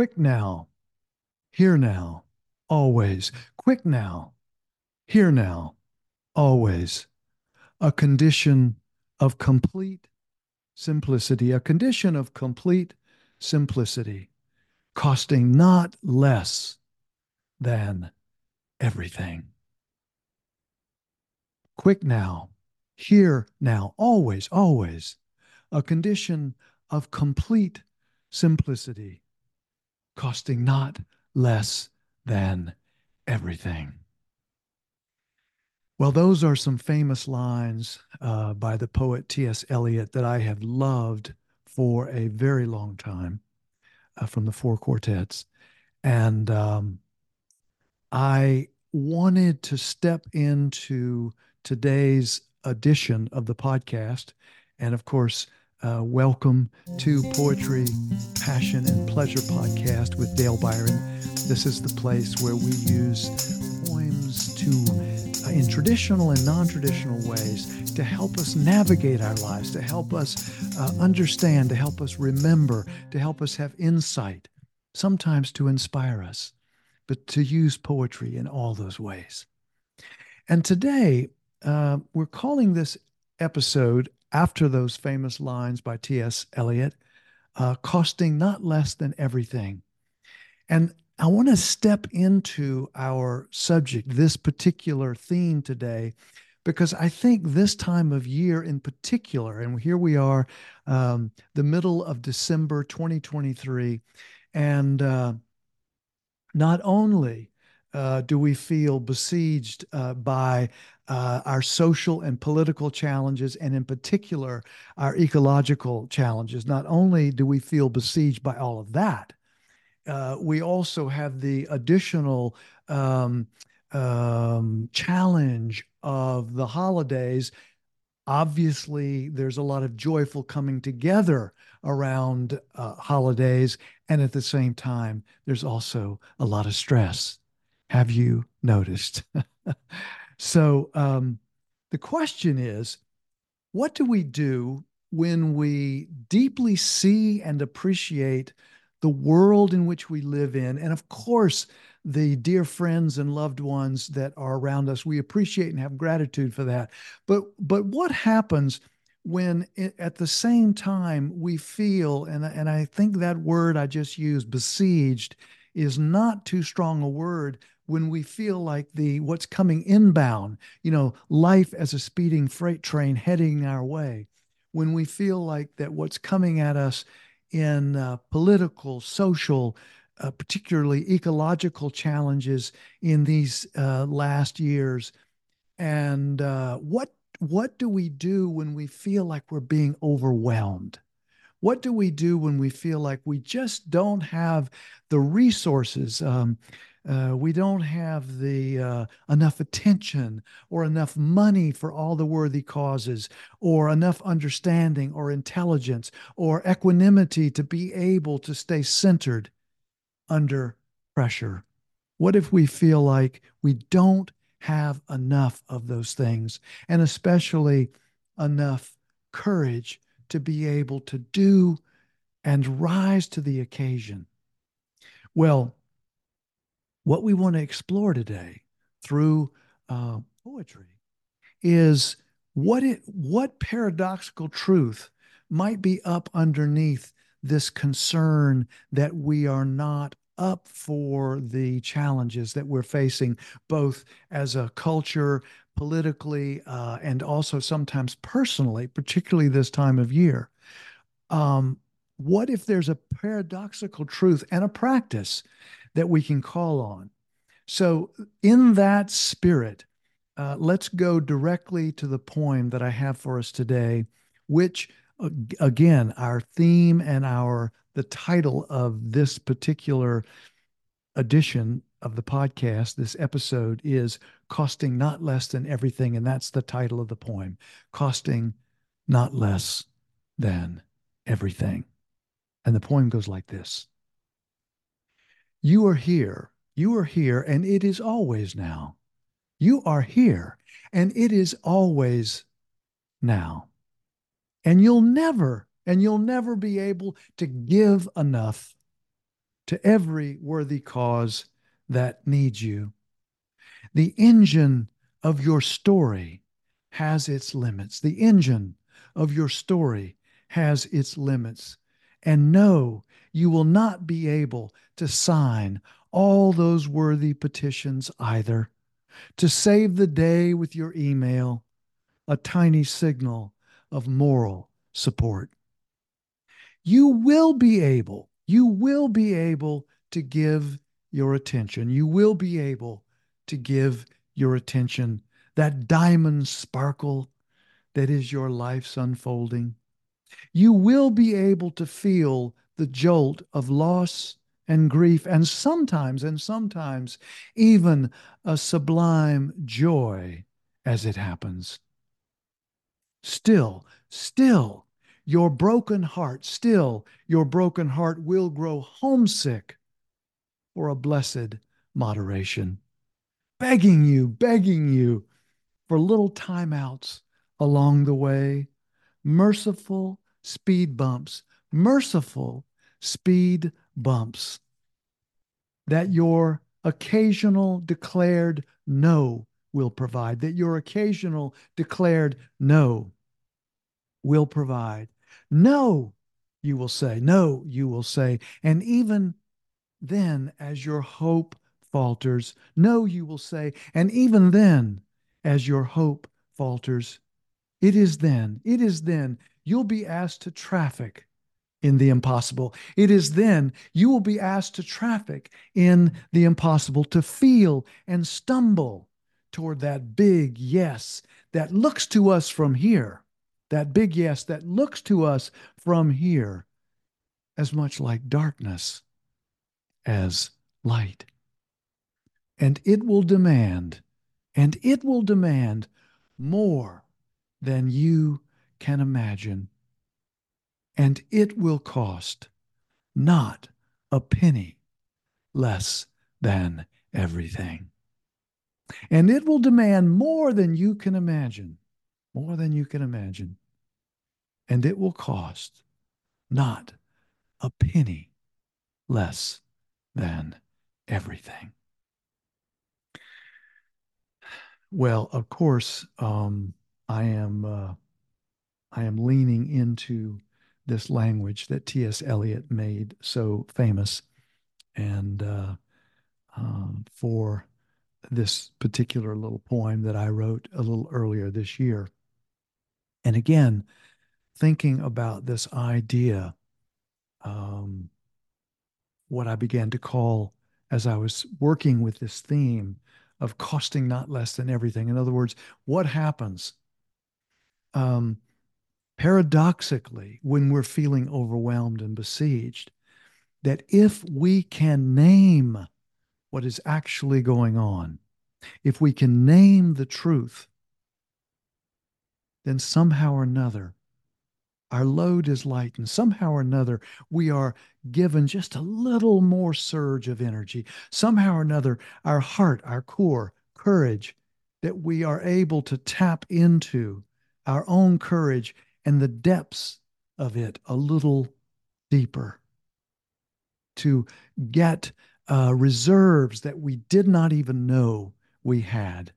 Quick now, here now, always. Quick now, here now, always. A condition of complete simplicity, a condition of complete simplicity, costing not less than everything. Quick now, here now, always, always. A condition of complete simplicity, costing not less than everything. Well, those are some famous lines uh, by the poet T.S. Eliot that I have loved for a very long time uh, from the four quartets. And um, I wanted to step into today's edition of the podcast. And of course, uh, welcome to Poetry, Passion, and Pleasure podcast with Dale Biron. This is the place where we use poems to uh, in traditional and non traditional ways to help us navigate our lives, to help us uh, understand, to help us remember, to help us have insight, sometimes to inspire us, but to use poetry in all those ways. And today, uh, we're calling this episode after those famous lines by T.S. Eliot, uh, costing not less than everything. And I want to step into our subject, this particular theme today, because I think this time of year in particular, and here we are, um, the middle of December 2023, and uh, not only uh, do we feel besieged uh, by uh, our social and political challenges, and in particular, our ecological challenges, not only do we feel besieged by all of that, uh, we also have the additional um, um, challenge of the holidays. Obviously, there's a lot of joyful coming together around uh, holidays. And at the same time, there's also a lot of stress. Have you noticed? so, um, the question is what do we do when we deeply see and appreciate the world in which we live in, and of course, the dear friends and loved ones that are around us. We appreciate and have gratitude for that. But but what happens when it, at the same time we feel and and I think that word I just used besieged is not too strong a word when we feel like the what's coming inbound, you know, life as a speeding freight train heading our way. When we feel like that what's coming at us in uh, political, social, uh, particularly ecological challenges in these uh, last years. And uh, what what do we do when we feel like we're being overwhelmed? What do we do when we feel like we just don't have the resources? Um, uh, we don't have the uh, enough attention or enough money for all the worthy causes or enough understanding or intelligence or equanimity to be able to stay centered under pressure. What if we feel like we don't have enough of those things and especially enough courage to be able to do and rise to the occasion? Well what we want to explore today through uh, poetry is what it what paradoxical truth might be up underneath this concern that we are not up for the challenges that we're facing both as a culture politically uh, and also sometimes personally particularly this time of year. Um, what if there's a paradoxical truth and a practice that we can call on. So, in that spirit, uh, let's go directly to the poem that I have for us today, which, again, our theme and our the title of this particular edition of the podcast, this episode is Costing Not Less Than Everything. And that's the title of the poem Costing Not Less Than Everything. And the poem goes like this you are here. You are here, and it is always now. You are here, and it is always now. And you'll never, and you'll never be able to give enough to every worthy cause that needs you. The engine of your story has its limits. The engine of your story has its limits. And no, you will not be able to sign all those worthy petitions either. To save the day with your email, a tiny signal of moral support. You will be able, you will be able to give your attention. You will be able to give your attention that diamond sparkle that is your life's unfolding. You will be able to feel the jolt of loss and grief, and sometimes, and sometimes even a sublime joy as it happens. Still, still, your broken heart, still, your broken heart will grow homesick for a blessed moderation, begging you, begging you for little timeouts along the way, merciful speed bumps, merciful speed bumps that your occasional declared no will provide, that your occasional declared no will provide. No, you will say. No, you will say. And even then, as your hope falters, no, you will say. And even then, as your hope falters, it is then, it is then you'll be asked to traffic in the impossible. It is then you will be asked to traffic in the impossible, to feel and stumble toward that big yes that looks to us from here, that big yes that looks to us from here as much like darkness as light. And it will demand, and it will demand more than you can imagine. And it will cost not a penny less than everything. And it will demand more than you can imagine, more than you can imagine. And it will cost not a penny less than everything. Well, of course, um, I am uh, I am leaning into this language that T.S. Eliot made so famous, and uh, um, for this particular little poem that I wrote a little earlier this year. And again, thinking about this idea, um, what I began to call as I was working with this theme of costing not less than everything. In other words, what happens um, paradoxically when we're feeling overwhelmed and besieged, that if we can name what is actually going on, if we can name the truth, then somehow or another, our load is lightened. Somehow or another, we are given just a little more surge of energy. Somehow or another, our heart, our core, courage, that we are able to tap into our own courage and the depths of it a little deeper, to get uh, reserves that we did not even know we had,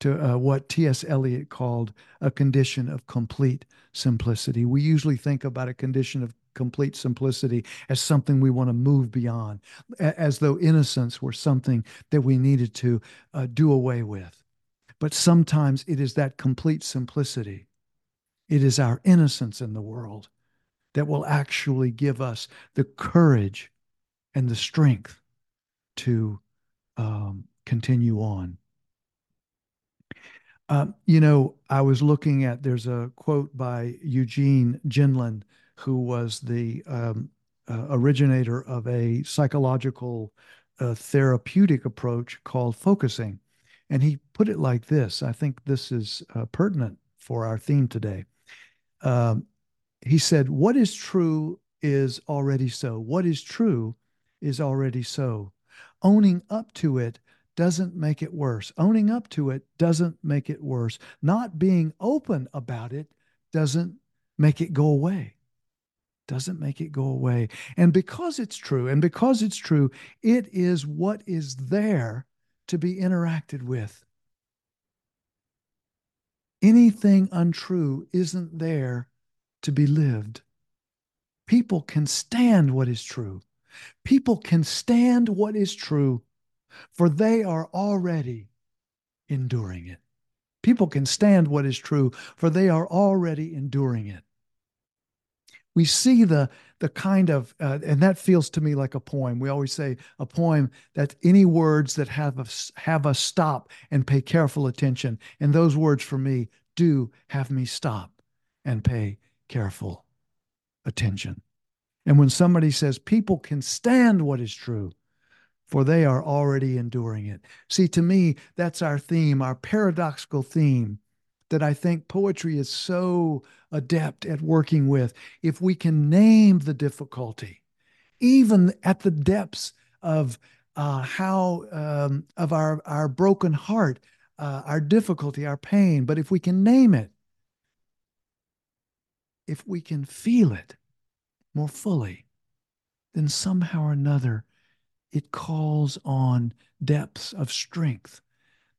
to uh, what T.S. Eliot called a condition of complete simplicity. We usually think about a condition of complete simplicity as something we want to move beyond, as though innocence were something that we needed to uh, do away with. But sometimes it is that complete simplicity, it is our innocence in the world that will actually give us the courage and the strength to um, continue on. Um, you know, I was looking at, there's a quote by Eugene Gendlin, who was the um, uh, originator of a psychological uh, therapeutic approach called focusing. And he put it like this I think this is uh, pertinent for our theme today. Um, he said, What is true is already so. What is true is already so. Owning up to it doesn't make it worse. Owning up to it doesn't make it worse. Not being open about it doesn't make it go away. doesn't make it go away. And because it's true, and because it's true, it is what is there to be interacted with. Anything untrue isn't there to be lived. People can stand what is true. People can stand what is true, for they are already enduring it. People can stand what is true, for they are already enduring it we see the the kind of uh, and that feels to me like a poem. We always say a poem that any words that have us have us stop and pay careful attention. And those words for me do have me stop and pay careful attention. And when somebody says people can stand what is true for they are already enduring it. See to me that's our theme our paradoxical theme that I think poetry is so adept at working with. If we can name the difficulty, even at the depths of uh, how um, of our our broken heart, uh, our difficulty, our pain, but if we can name it, if we can feel it more fully, then somehow or another, it calls on depths of strength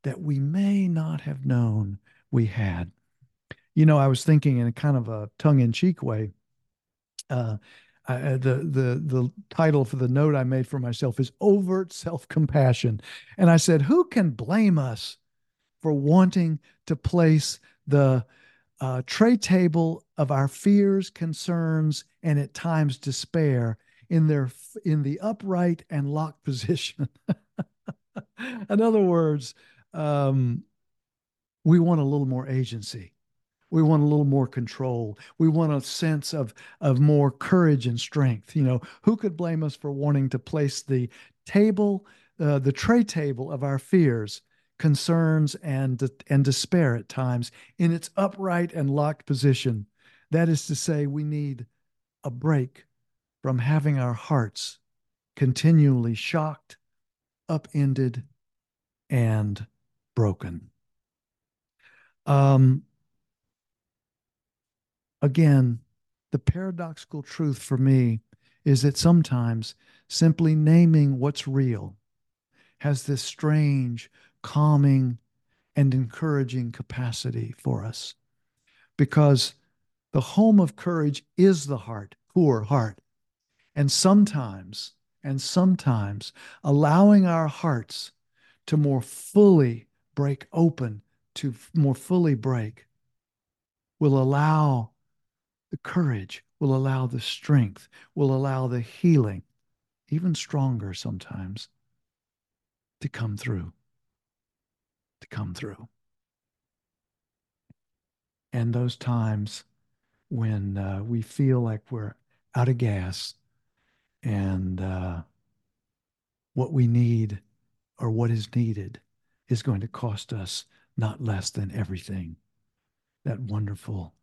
that we may not have known we had. You know, I was thinking in a kind of a tongue in cheek way. Uh, I, the the the title for the note I made for myself is overt self compassion, and I said, who can blame us for wanting to place the uh, tray table of our fears, concerns, and at times despair in their in the upright and locked position. in other words, um, we want a little more agency. We want a little more control. We want a sense of of more courage and strength. You know, who could blame us for wanting to place the table, uh, the tray table of our fears, concerns, and and despair at times in its upright and locked position? That is to say, we need a break from having our hearts continually shocked, upended, and broken. Um, again, the paradoxical truth for me is that sometimes simply naming what's real has this strange, calming, and encouraging capacity for us. Because the home of courage is the heart, poor heart. And sometimes, and sometimes allowing our hearts to more fully break open to more fully break will allow the courage, will allow the strength, will allow the healing, even stronger sometimes, to come through. To come through. And those times when uh, we feel like we're out of gas and uh, what we need or what is needed is going to cost us not less than everything. That wonderful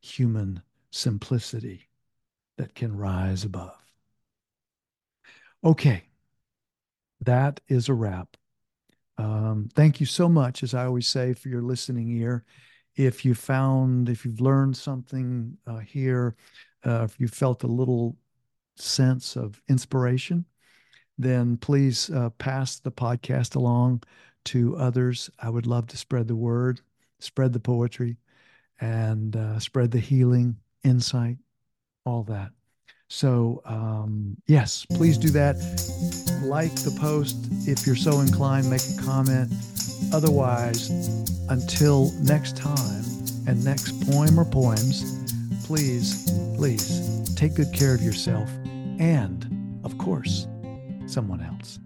human simplicity that can rise above. Okay, that is a wrap. Um, thank you so much, as I always say, for your listening ear. If you found, if you've learned something uh, here, uh, if you felt a little sense of inspiration, then please uh, pass the podcast along to others. I would love to spread the word, spread the poetry, and uh, spread the healing, insight, all that. So, um, yes, please do that. Like the post if you're so inclined, make a comment. Otherwise, until next time and next poem or poems, please, please take good care of yourself and, of course, someone else.